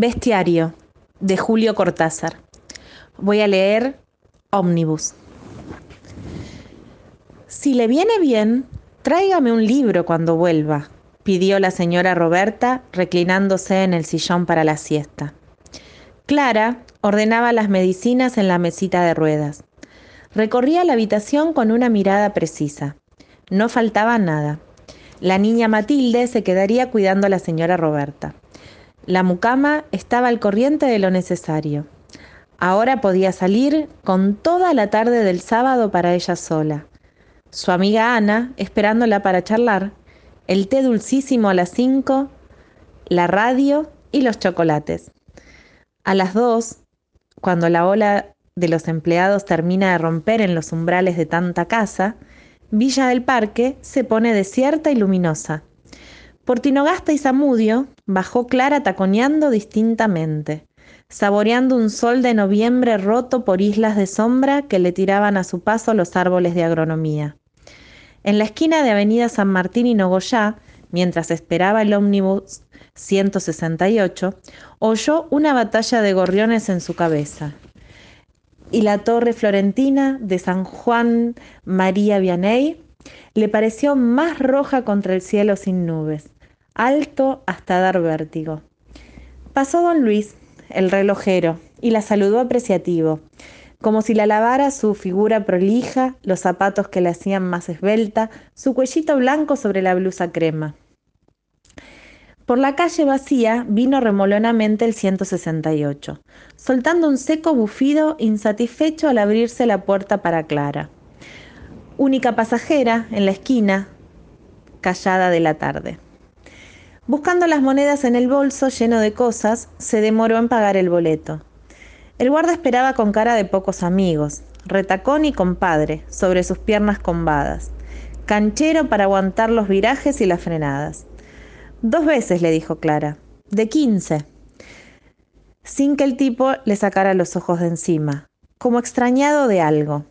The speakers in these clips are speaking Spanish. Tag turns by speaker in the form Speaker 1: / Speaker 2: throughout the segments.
Speaker 1: Bestiario de Julio Cortázar. Voy a leer Omnibus. Si le viene bien, tráigame un libro cuando vuelva, pidió la señora Roberta, reclinándose en el sillón para la siesta. Clara ordenaba las medicinas en la mesita de ruedas. Recorría la habitación con una mirada precisa. No faltaba nada. La niña Matilde se quedaría cuidando a la señora Roberta. La mucama estaba al corriente de lo necesario. Ahora podía salir con toda la tarde del sábado para ella sola. Su amiga Ana, esperándola para charlar, el té dulcísimo a las cinco, la radio y los chocolates. A las dos, cuando la ola de los empleados termina de romper en los umbrales de tanta casa, Villa del Parque se pone desierta y luminosa. Por Tinogasta y Zamudio bajó Clara taconeando distintamente, saboreando un sol de noviembre roto por islas de sombra que le tiraban a su paso los árboles de agronomía. En la esquina de Avenida San Martín y Nogoyá, mientras esperaba el ómnibus 168, oyó una batalla de gorriones en su cabeza. Y la torre florentina de San Juan María Vianney le pareció más roja contra el cielo sin nubes alto hasta dar vértigo. Pasó don Luis, el relojero, y la saludó apreciativo, como si la lavara su figura prolija, los zapatos que la hacían más esbelta, su cuellito blanco sobre la blusa crema. Por la calle vacía vino remolonamente el 168, soltando un seco bufido insatisfecho al abrirse la puerta para Clara. Única pasajera en la esquina, callada de la tarde. Buscando las monedas en el bolso lleno de cosas, se demoró en pagar el boleto. El guarda esperaba con cara de pocos amigos, retacón y compadre, sobre sus piernas combadas, canchero para aguantar los virajes y las frenadas. Dos veces le dijo Clara, de quince, sin que el tipo le sacara los ojos de encima, como extrañado de algo.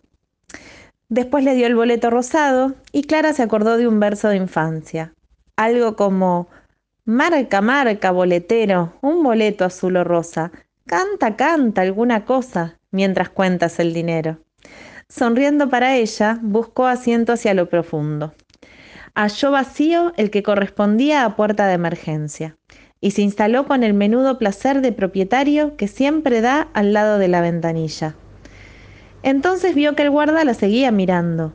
Speaker 1: Después le dio el boleto rosado y Clara se acordó de un verso de infancia, algo como Marca, marca, boletero, un boleto azul o rosa. Canta, canta alguna cosa mientras cuentas el dinero. Sonriendo para ella, buscó asiento hacia lo profundo. Halló vacío el que correspondía a puerta de emergencia y se instaló con el menudo placer de propietario que siempre da al lado de la ventanilla. Entonces vio que el guarda la seguía mirando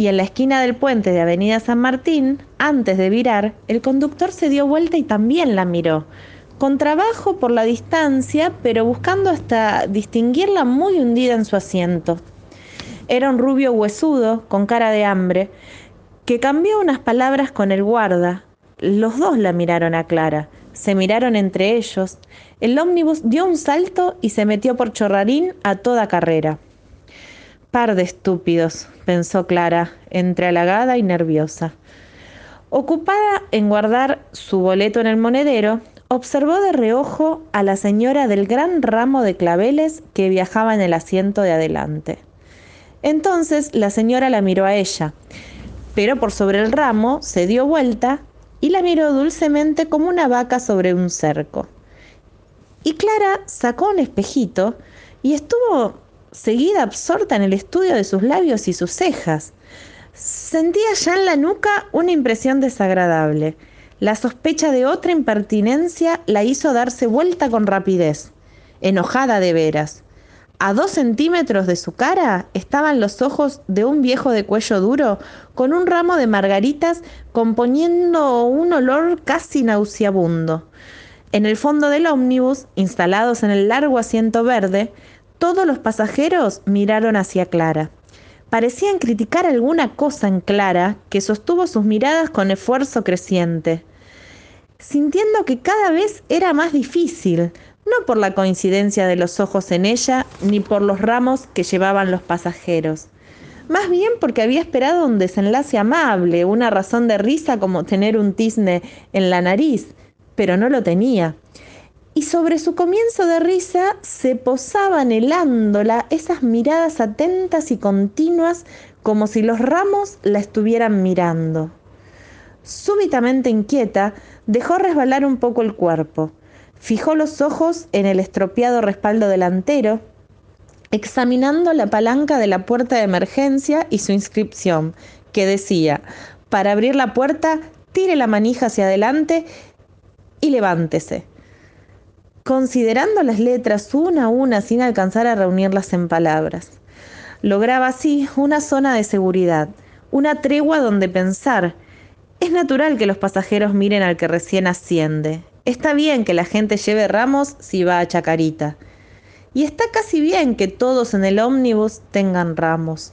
Speaker 1: y en la esquina del puente de Avenida San Martín, antes de virar, el conductor se dio vuelta y también la miró, con trabajo por la distancia, pero buscando hasta distinguirla muy hundida en su asiento. Era un rubio huesudo, con cara de hambre, que cambió unas palabras con el guarda. Los dos la miraron a Clara, se miraron entre ellos. El ómnibus dio un salto y se metió por Chorrarín a toda carrera. Par de estúpidos, pensó Clara, entre halagada y nerviosa. Ocupada en guardar su boleto en el monedero, observó de reojo a la señora del gran ramo de claveles que viajaba en el asiento de adelante. Entonces la señora la miró a ella, pero por sobre el ramo se dio vuelta y la miró dulcemente como una vaca sobre un cerco. Y Clara sacó un espejito y estuvo seguida absorta en el estudio de sus labios y sus cejas. Sentía ya en la nuca una impresión desagradable. La sospecha de otra impertinencia la hizo darse vuelta con rapidez, enojada de veras. A dos centímetros de su cara estaban los ojos de un viejo de cuello duro con un ramo de margaritas componiendo un olor casi nauseabundo. En el fondo del ómnibus, instalados en el largo asiento verde, todos los pasajeros miraron hacia Clara. Parecían criticar alguna cosa en Clara, que sostuvo sus miradas con esfuerzo creciente, sintiendo que cada vez era más difícil, no por la coincidencia de los ojos en ella, ni por los ramos que llevaban los pasajeros, más bien porque había esperado un desenlace amable, una razón de risa como tener un tizne en la nariz, pero no lo tenía y sobre su comienzo de risa se posaban helándola esas miradas atentas y continuas como si los ramos la estuvieran mirando. Súbitamente inquieta, dejó resbalar un poco el cuerpo. Fijó los ojos en el estropeado respaldo delantero, examinando la palanca de la puerta de emergencia y su inscripción, que decía, para abrir la puerta, tire la manija hacia adelante y levántese. Considerando las letras una a una sin alcanzar a reunirlas en palabras, lograba así una zona de seguridad, una tregua donde pensar. Es natural que los pasajeros miren al que recién asciende. Está bien que la gente lleve ramos si va a Chacarita. Y está casi bien que todos en el ómnibus tengan ramos.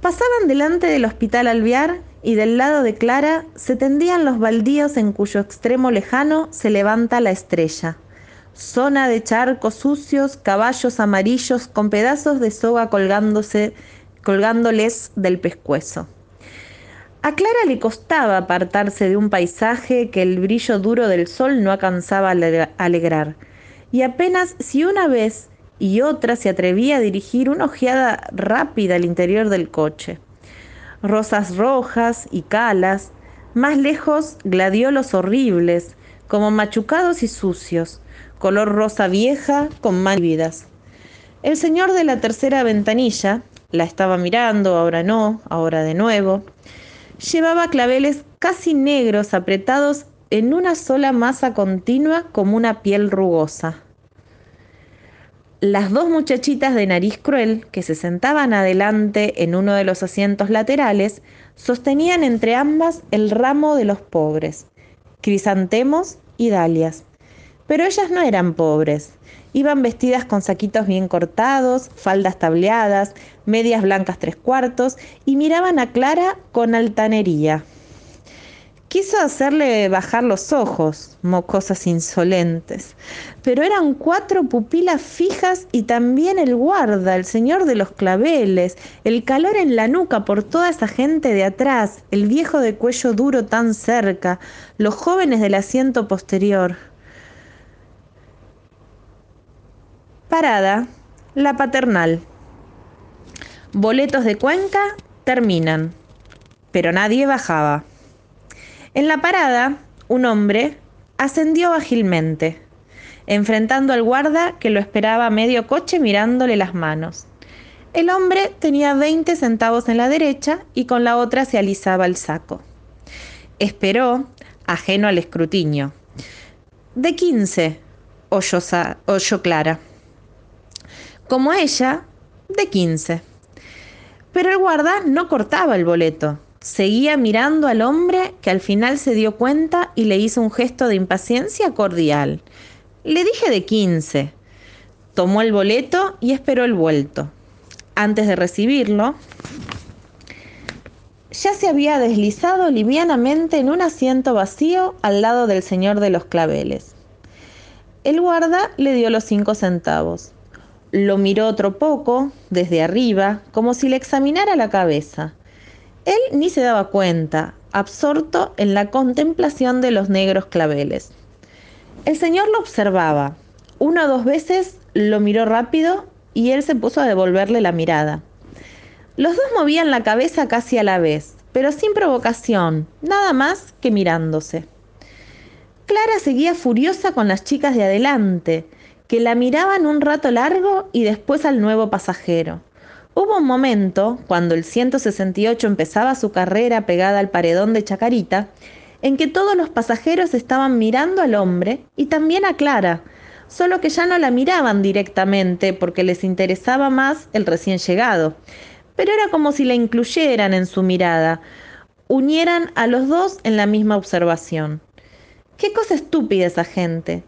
Speaker 1: Pasaban delante del hospital Alvear y del lado de Clara se tendían los baldíos en cuyo extremo lejano se levanta la estrella. Zona de charcos sucios, caballos amarillos con pedazos de soga colgándose, colgándoles del pescuezo. A Clara le costaba apartarse de un paisaje que el brillo duro del sol no alcanzaba a alegrar, y apenas si una vez y otra se atrevía a dirigir una ojeada rápida al interior del coche. Rosas rojas y calas, más lejos gladiolos horribles, como machucados y sucios, color rosa vieja con vidas. El señor de la tercera ventanilla la estaba mirando, ahora no, ahora de nuevo. Llevaba claveles casi negros apretados en una sola masa continua como una piel rugosa. Las dos muchachitas de nariz cruel, que se sentaban adelante en uno de los asientos laterales, sostenían entre ambas el ramo de los pobres, crisantemos y dalias. Pero ellas no eran pobres, iban vestidas con saquitos bien cortados, faldas tableadas, medias blancas tres cuartos y miraban a Clara con altanería. Quiso hacerle bajar los ojos, mocosas insolentes, pero eran cuatro pupilas fijas y también el guarda, el señor de los claveles, el calor en la nuca por toda esa gente de atrás, el viejo de cuello duro tan cerca, los jóvenes del asiento posterior. Parada, la paternal. Boletos de Cuenca terminan, pero nadie bajaba. En la parada, un hombre ascendió ágilmente, enfrentando al guarda que lo esperaba medio coche mirándole las manos. El hombre tenía 20 centavos en la derecha y con la otra se alisaba el saco. Esperó, ajeno al escrutinio. De 15, oyó, oyó Clara. Como ella, de 15. Pero el guarda no cortaba el boleto. Seguía mirando al hombre que al final se dio cuenta y le hizo un gesto de impaciencia cordial. Le dije de 15. Tomó el boleto y esperó el vuelto. Antes de recibirlo, ya se había deslizado livianamente en un asiento vacío al lado del señor de los claveles. El guarda le dio los cinco centavos. Lo miró otro poco, desde arriba, como si le examinara la cabeza. Él ni se daba cuenta, absorto en la contemplación de los negros claveles. El señor lo observaba. Una o dos veces lo miró rápido y él se puso a devolverle la mirada. Los dos movían la cabeza casi a la vez, pero sin provocación, nada más que mirándose. Clara seguía furiosa con las chicas de adelante, que la miraban un rato largo y después al nuevo pasajero. Hubo un momento, cuando el 168 empezaba su carrera pegada al paredón de Chacarita, en que todos los pasajeros estaban mirando al hombre y también a Clara, solo que ya no la miraban directamente porque les interesaba más el recién llegado. Pero era como si la incluyeran en su mirada, unieran a los dos en la misma observación. Qué cosa estúpida esa gente,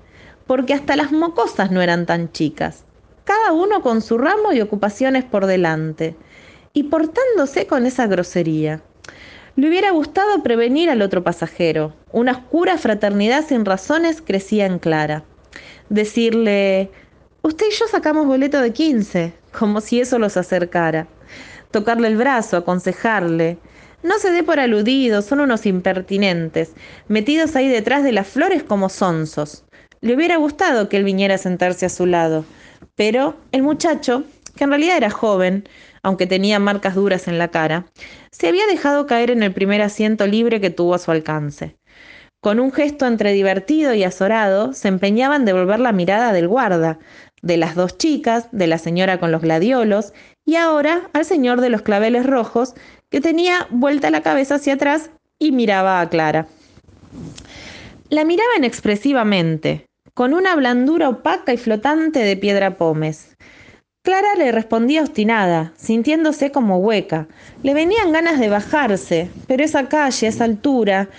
Speaker 1: porque hasta las mocosas no eran tan chicas cada uno con su ramo y ocupaciones por delante, y portándose con esa grosería. Le hubiera gustado prevenir al otro pasajero. Una oscura fraternidad sin razones crecía en Clara. Decirle, usted y yo sacamos boleto de 15, como si eso los acercara. Tocarle el brazo, aconsejarle. No se dé por aludido, son unos impertinentes, metidos ahí detrás de las flores como sonsos. Le hubiera gustado que él viniera a sentarse a su lado, pero el muchacho, que en realidad era joven, aunque tenía marcas duras en la cara, se había dejado caer en el primer asiento libre que tuvo a su alcance. Con un gesto entre divertido y azorado, se empeñaba en devolver la mirada del guarda, de las dos chicas, de la señora con los gladiolos, y ahora al señor de los claveles rojos, que tenía vuelta la cabeza hacia atrás y miraba a Clara. La miraba inexpresivamente, con una blandura opaca y flotante de piedra pómez. Clara le respondía obstinada, sintiéndose como hueca. Le venían ganas de bajarse, pero esa calle, esa altura,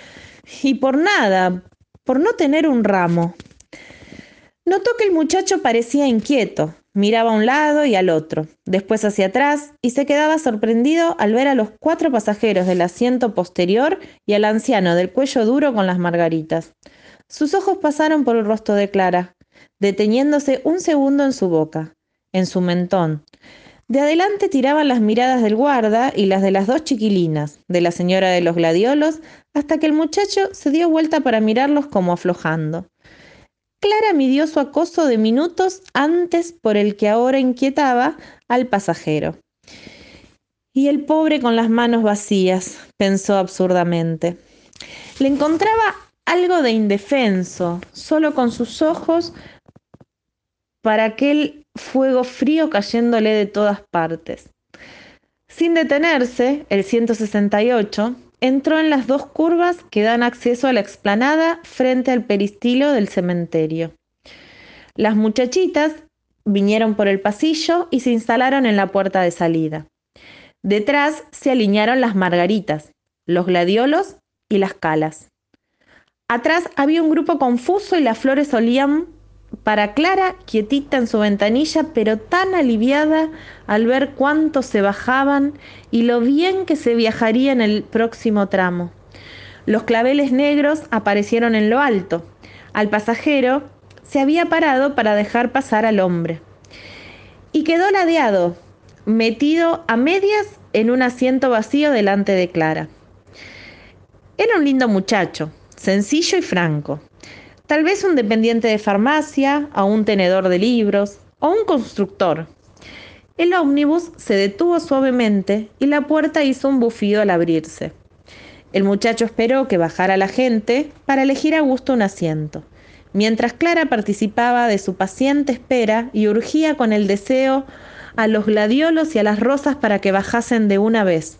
Speaker 1: y por nada, por no tener un ramo. Notó que el muchacho parecía inquieto, miraba a un lado y al otro, después hacia atrás, y se quedaba sorprendido al ver a los cuatro pasajeros del asiento posterior y al anciano del cuello duro con las margaritas. Sus ojos pasaron por el rostro de Clara, deteniéndose un segundo en su boca, en su mentón. De adelante tiraban las miradas del guarda y las de las dos chiquilinas, de la señora de los gladiolos, hasta que el muchacho se dio vuelta para mirarlos como aflojando. Clara midió su acoso de minutos antes por el que ahora inquietaba al pasajero. Y el pobre con las manos vacías, pensó absurdamente. Le encontraba algo de indefenso, solo con sus ojos, para aquel fuego frío cayéndole de todas partes. Sin detenerse, el 168 entró en las dos curvas que dan acceso a la explanada frente al peristilo del cementerio. Las muchachitas vinieron por el pasillo y se instalaron en la puerta de salida. Detrás se alinearon las margaritas, los gladiolos y las calas. Atrás había un grupo confuso y las flores olían para Clara, quietita en su ventanilla, pero tan aliviada al ver cuánto se bajaban y lo bien que se viajaría en el próximo tramo. Los claveles negros aparecieron en lo alto. Al pasajero se había parado para dejar pasar al hombre. Y quedó ladeado, metido a medias en un asiento vacío delante de Clara. Era un lindo muchacho, sencillo y franco. Tal vez un dependiente de farmacia, o un tenedor de libros, o un constructor. El ómnibus se detuvo suavemente y la puerta hizo un bufido al abrirse. El muchacho esperó que bajara la gente para elegir a gusto un asiento, mientras Clara participaba de su paciente espera y urgía con el deseo a los gladiolos y a las rosas para que bajasen de una vez,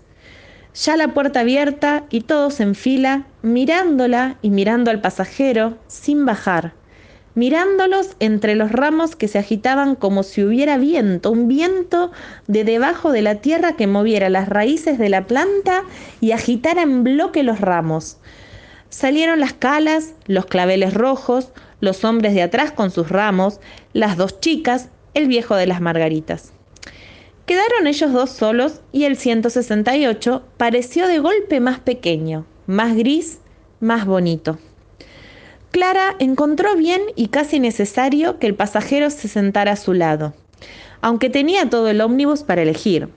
Speaker 1: ya la puerta abierta y todos en fila, mirándola y mirando al pasajero sin bajar, mirándolos entre los ramos que se agitaban como si hubiera viento, un viento de debajo de la tierra que moviera las raíces de la planta y agitara en bloque los ramos. Salieron las calas, los claveles rojos, los hombres de atrás con sus ramos, las dos chicas, el viejo de las margaritas. Quedaron ellos dos solos y el 168 pareció de golpe más pequeño, más gris, más bonito. Clara encontró bien y casi necesario que el pasajero se sentara a su lado, aunque tenía todo el ómnibus para elegir.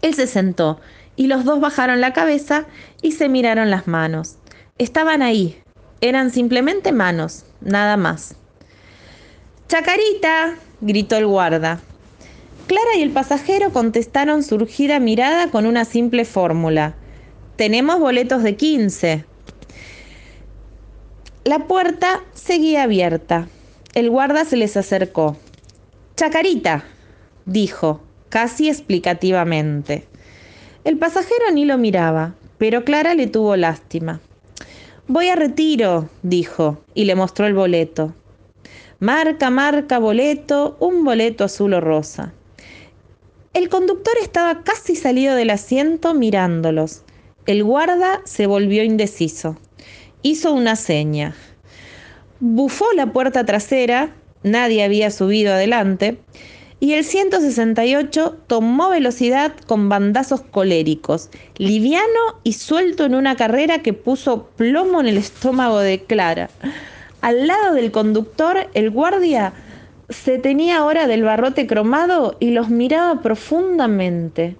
Speaker 1: Él se sentó y los dos bajaron la cabeza y se miraron las manos. Estaban ahí, eran simplemente manos, nada más. Chacarita, gritó el guarda. Clara y el pasajero contestaron surgida mirada con una simple fórmula. Tenemos boletos de 15. La puerta seguía abierta. El guarda se les acercó. Chacarita, dijo, casi explicativamente. El pasajero ni lo miraba, pero Clara le tuvo lástima. Voy a retiro, dijo, y le mostró el boleto. Marca, marca, boleto, un boleto azul o rosa. El conductor estaba casi salido del asiento mirándolos. El guarda se volvió indeciso. Hizo una seña. Bufó la puerta trasera, nadie había subido adelante, y el 168 tomó velocidad con bandazos coléricos, liviano y suelto en una carrera que puso plomo en el estómago de Clara. Al lado del conductor, el guardia se tenía ahora del barrote cromado y los miraba profundamente.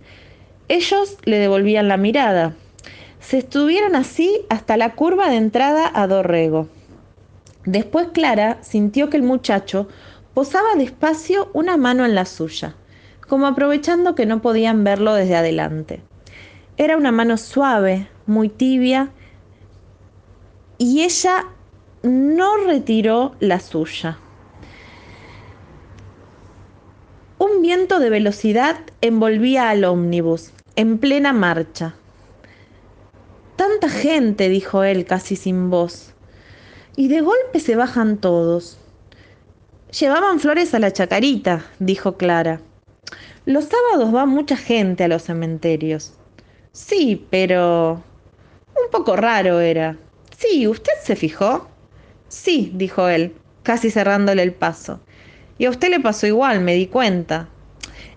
Speaker 1: Ellos le devolvían la mirada. Se estuvieron así hasta la curva de entrada a Dorrego. Después Clara sintió que el muchacho posaba despacio una mano en la suya, como aprovechando que no podían verlo desde adelante. Era una mano suave, muy tibia, y ella no retiró la suya. Un viento de velocidad envolvía al ómnibus, en plena marcha. Tanta gente, dijo él casi sin voz. Y de golpe se bajan todos. Llevaban flores a la chacarita, dijo Clara. Los sábados va mucha gente a los cementerios. Sí, pero... Un poco raro era. Sí, ¿usted se fijó? Sí, dijo él, casi cerrándole el paso. Y a usted le pasó igual, me di cuenta.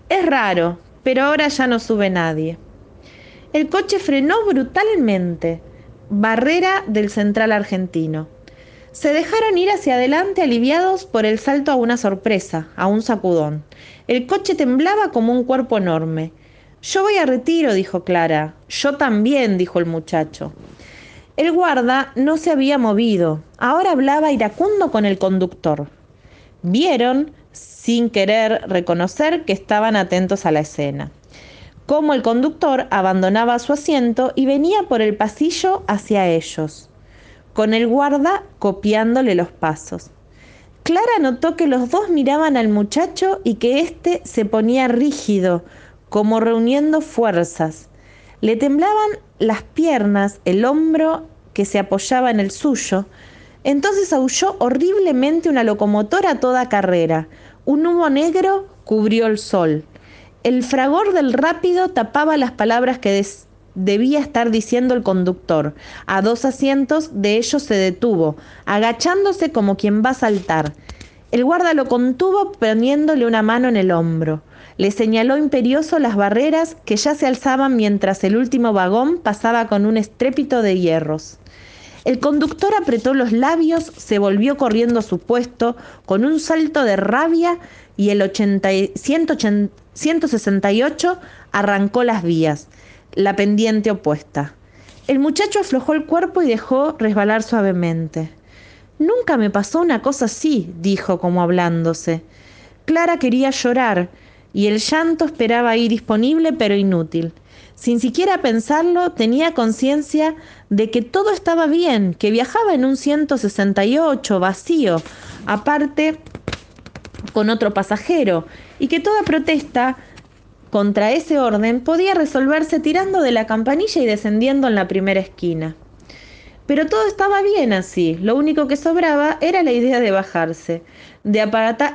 Speaker 1: Es raro, pero ahora ya no sube nadie. El coche frenó brutalmente. Barrera del Central Argentino. Se dejaron ir hacia adelante aliviados por el salto a una sorpresa, a un sacudón. El coche temblaba como un cuerpo enorme. Yo voy a retiro, dijo Clara. Yo también, dijo el muchacho. El guarda no se había movido. Ahora hablaba iracundo con el conductor. Vieron, sin querer reconocer, que estaban atentos a la escena cómo el conductor abandonaba su asiento y venía por el pasillo hacia ellos, con el guarda copiándole los pasos. Clara notó que los dos miraban al muchacho y que éste se ponía rígido, como reuniendo fuerzas. Le temblaban las piernas, el hombro que se apoyaba en el suyo. Entonces aulló horriblemente una locomotora a toda carrera. Un humo negro cubrió el sol. El fragor del rápido tapaba las palabras que debía estar diciendo el conductor. A dos asientos de ellos se detuvo, agachándose como quien va a saltar. El guarda lo contuvo poniéndole una mano en el hombro. Le señaló imperioso las barreras que ya se alzaban mientras el último vagón pasaba con un estrépito de hierros. El conductor apretó los labios, se volvió corriendo a su puesto con un salto de rabia y el 168 arrancó las vías, la pendiente opuesta. El muchacho aflojó el cuerpo y dejó resbalar suavemente. Nunca me pasó una cosa así, dijo como hablándose. Clara quería llorar y el llanto esperaba ahí disponible pero inútil. Sin siquiera pensarlo, tenía conciencia de que todo estaba bien, que viajaba en un 168 vacío, aparte con otro pasajero, y que toda protesta contra ese orden podía resolverse tirando de la campanilla y descendiendo en la primera esquina. Pero todo estaba bien así, lo único que sobraba era la idea de bajarse, de,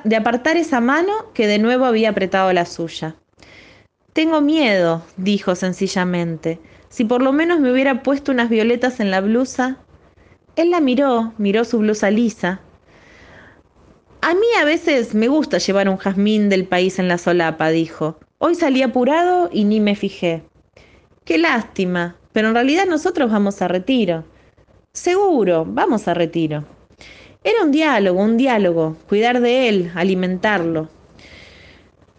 Speaker 1: de apartar esa mano que de nuevo había apretado la suya. Tengo miedo, dijo sencillamente. Si por lo menos me hubiera puesto unas violetas en la blusa. Él la miró, miró su blusa lisa. A mí a veces me gusta llevar un jazmín del país en la solapa, dijo. Hoy salí apurado y ni me fijé. Qué lástima, pero en realidad nosotros vamos a retiro. Seguro, vamos a retiro. Era un diálogo, un diálogo, cuidar de él, alimentarlo.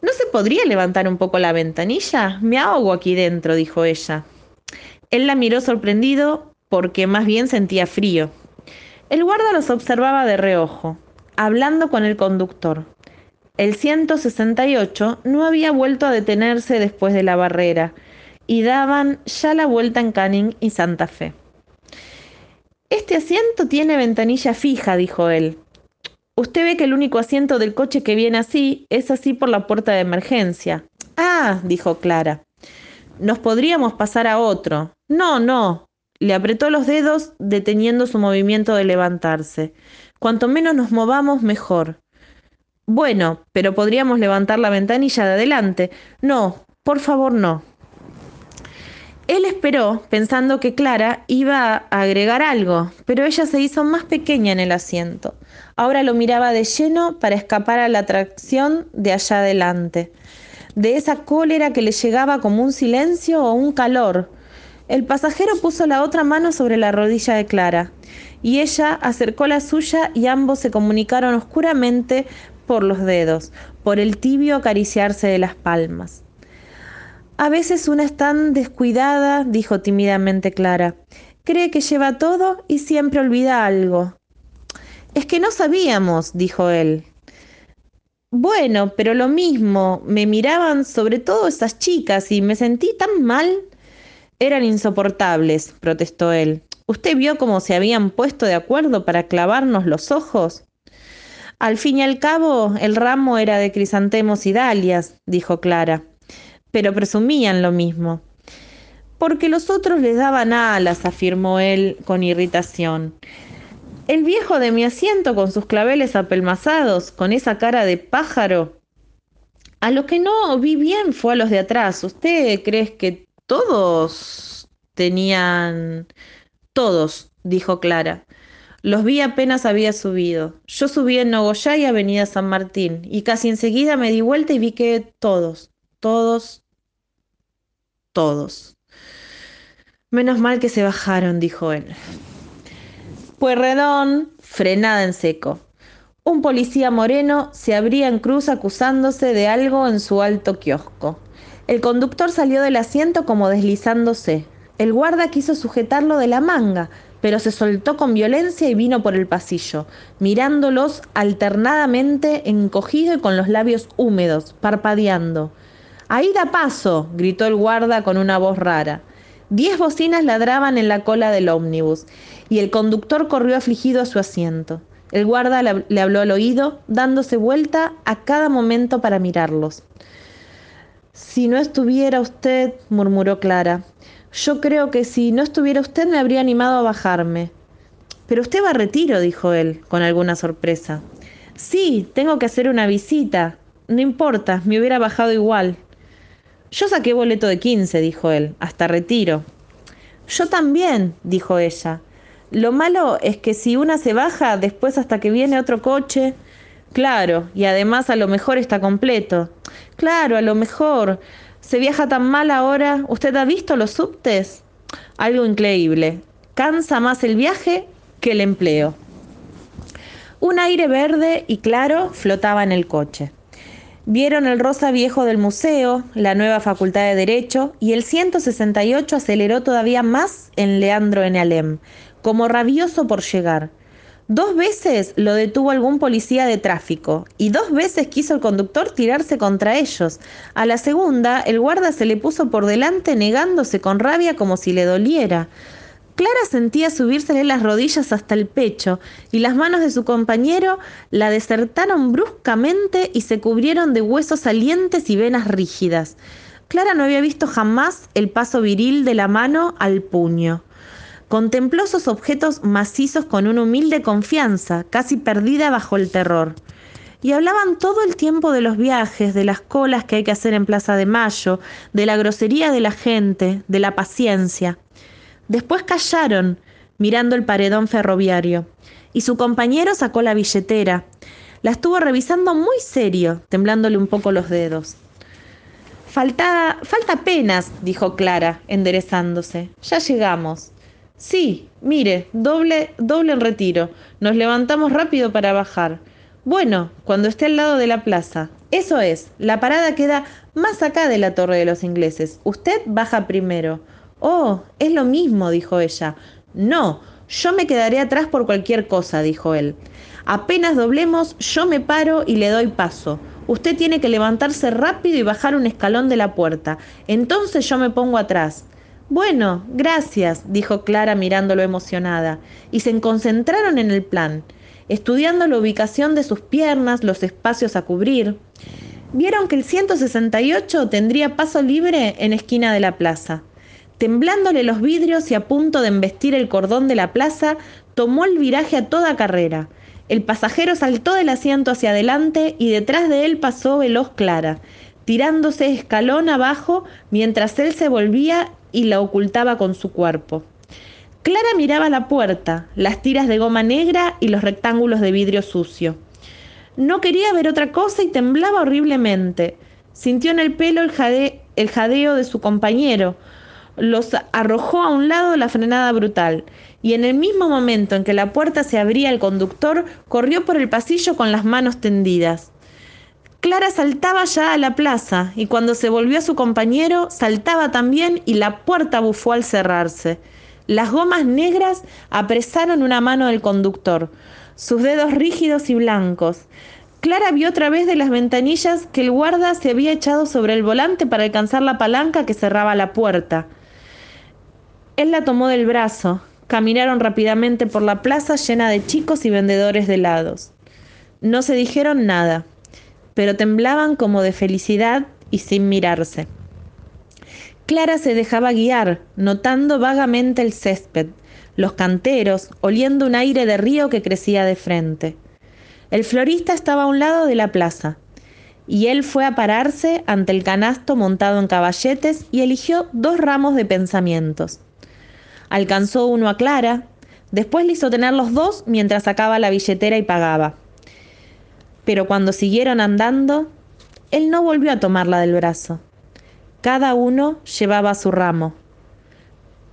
Speaker 1: ¿No se podría levantar un poco la ventanilla? Me ahogo aquí dentro, dijo ella. Él la miró sorprendido porque más bien sentía frío. El guarda los observaba de reojo, hablando con el conductor. El 168 no había vuelto a detenerse después de la barrera y daban ya la vuelta en Canning y Santa Fe. Este asiento tiene ventanilla fija, dijo él. Usted ve que el único asiento del coche que viene así es así por la puerta de emergencia. Ah, dijo Clara. Nos podríamos pasar a otro. No, no. Le apretó los dedos deteniendo su movimiento de levantarse. Cuanto menos nos movamos, mejor. Bueno, pero podríamos levantar la ventanilla de adelante. No, por favor, no. Él esperó, pensando que Clara iba a agregar algo, pero ella se hizo más pequeña en el asiento. Ahora lo miraba de lleno para escapar a la atracción de allá adelante, de esa cólera que le llegaba como un silencio o un calor. El pasajero puso la otra mano sobre la rodilla de Clara, y ella acercó la suya y ambos se comunicaron oscuramente por los dedos, por el tibio acariciarse de las palmas. A veces una es tan descuidada, dijo tímidamente Clara. Cree que lleva todo y siempre olvida algo. Es que no sabíamos, dijo él. Bueno, pero lo mismo, me miraban sobre todo esas chicas y me sentí tan mal. Eran insoportables, protestó él. ¿Usted vio cómo se habían puesto de acuerdo para clavarnos los ojos? Al fin y al cabo, el ramo era de crisantemos y dalias, dijo Clara, pero presumían lo mismo. Porque los otros les daban alas, afirmó él con irritación. El viejo de mi asiento con sus claveles apelmazados, con esa cara de pájaro. A lo que no vi bien fue a los de atrás. ¿Usted cree que todos tenían... Todos, dijo Clara. Los vi apenas había subido. Yo subí en Nogoyá y Avenida San Martín, y casi enseguida me di vuelta y vi que todos, todos, todos. Menos mal que se bajaron, dijo él. Puerredón, frenada en seco. Un policía moreno se abría en cruz acusándose de algo en su alto kiosco. El conductor salió del asiento como deslizándose. El guarda quiso sujetarlo de la manga, pero se soltó con violencia y vino por el pasillo, mirándolos alternadamente encogido y con los labios húmedos, parpadeando. Ahí da paso, gritó el guarda con una voz rara. Diez bocinas ladraban en la cola del ómnibus y el conductor corrió afligido a su asiento. El guarda le habló al oído, dándose vuelta a cada momento para mirarlos. Si no estuviera usted, murmuró Clara, yo creo que si no estuviera usted me habría animado a bajarme. Pero usted va a retiro, dijo él, con alguna sorpresa. Sí, tengo que hacer una visita. No importa, me hubiera bajado igual. Yo saqué boleto de 15, dijo él, hasta retiro. Yo también, dijo ella. Lo malo es que si una se baja, después hasta que viene otro coche. Claro, y además a lo mejor está completo. Claro, a lo mejor. Se viaja tan mal ahora. ¿Usted ha visto los subtes? Algo increíble. Cansa más el viaje que el empleo. Un aire verde y claro flotaba en el coche. Vieron el rosa viejo del museo, la nueva facultad de Derecho y el 168 aceleró todavía más en Leandro en Alem, como rabioso por llegar. Dos veces lo detuvo algún policía de tráfico y dos veces quiso el conductor tirarse contra ellos. A la segunda, el guarda se le puso por delante negándose con rabia como si le doliera. Clara sentía subírsele las rodillas hasta el pecho y las manos de su compañero la desertaron bruscamente y se cubrieron de huesos salientes y venas rígidas. Clara no había visto jamás el paso viril de la mano al puño. Contempló esos objetos macizos con una humilde confianza, casi perdida bajo el terror. Y hablaban todo el tiempo de los viajes, de las colas que hay que hacer en Plaza de Mayo, de la grosería de la gente, de la paciencia. Después callaron, mirando el paredón ferroviario, y su compañero sacó la billetera. La estuvo revisando muy serio, temblándole un poco los dedos. Falta, falta apenas, dijo Clara, enderezándose. Ya llegamos. Sí, mire, doble, doble en retiro. Nos levantamos rápido para bajar. Bueno, cuando esté al lado de la plaza. Eso es, la parada queda más acá de la Torre de los Ingleses. Usted baja primero. Oh, es lo mismo, dijo ella. No, yo me quedaré atrás por cualquier cosa, dijo él. Apenas doblemos, yo me paro y le doy paso. Usted tiene que levantarse rápido y bajar un escalón de la puerta. Entonces yo me pongo atrás. Bueno, gracias, dijo Clara mirándolo emocionada, y se concentraron en el plan, estudiando la ubicación de sus piernas, los espacios a cubrir. Vieron que el 168 tendría paso libre en esquina de la plaza. Temblándole los vidrios y a punto de embestir el cordón de la plaza, tomó el viraje a toda carrera. El pasajero saltó del asiento hacia adelante y detrás de él pasó veloz Clara, tirándose escalón abajo mientras él se volvía y la ocultaba con su cuerpo. Clara miraba la puerta, las tiras de goma negra y los rectángulos de vidrio sucio. No quería ver otra cosa y temblaba horriblemente. Sintió en el pelo el, jadeo de su compañero, los arrojó a un lado la frenada brutal, y en el mismo momento en que la puerta se abría el conductor corrió por el pasillo con las manos tendidas. Clara saltaba ya a la plaza, y cuando se volvió a su compañero, saltaba también y la puerta bufó al cerrarse. Las gomas negras apresaron una mano del conductor, sus dedos rígidos y blancos. Clara vio otra vez de las ventanillas que el guarda se había echado sobre el volante para alcanzar la palanca que cerraba la puerta. Él la tomó del brazo. caminaron rápidamente por la plaza llena de chicos y vendedores de helados. No se dijeron nada, pero temblaban como de felicidad y sin mirarse. Clara se dejaba guiar, notando vagamente el césped, los canteros, oliendo un aire de río que crecía de frente. El florista estaba a un lado de la plaza, y él fue a pararse ante el canasto montado en caballetes y eligió dos ramos de pensamientos. Alcanzó uno a Clara, después le hizo tener los dos mientras sacaba la billetera y pagaba. Pero cuando siguieron andando, él no volvió a tomarla del brazo. Cada uno llevaba su ramo.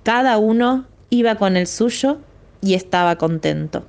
Speaker 1: Cada uno iba con el suyo y estaba contento.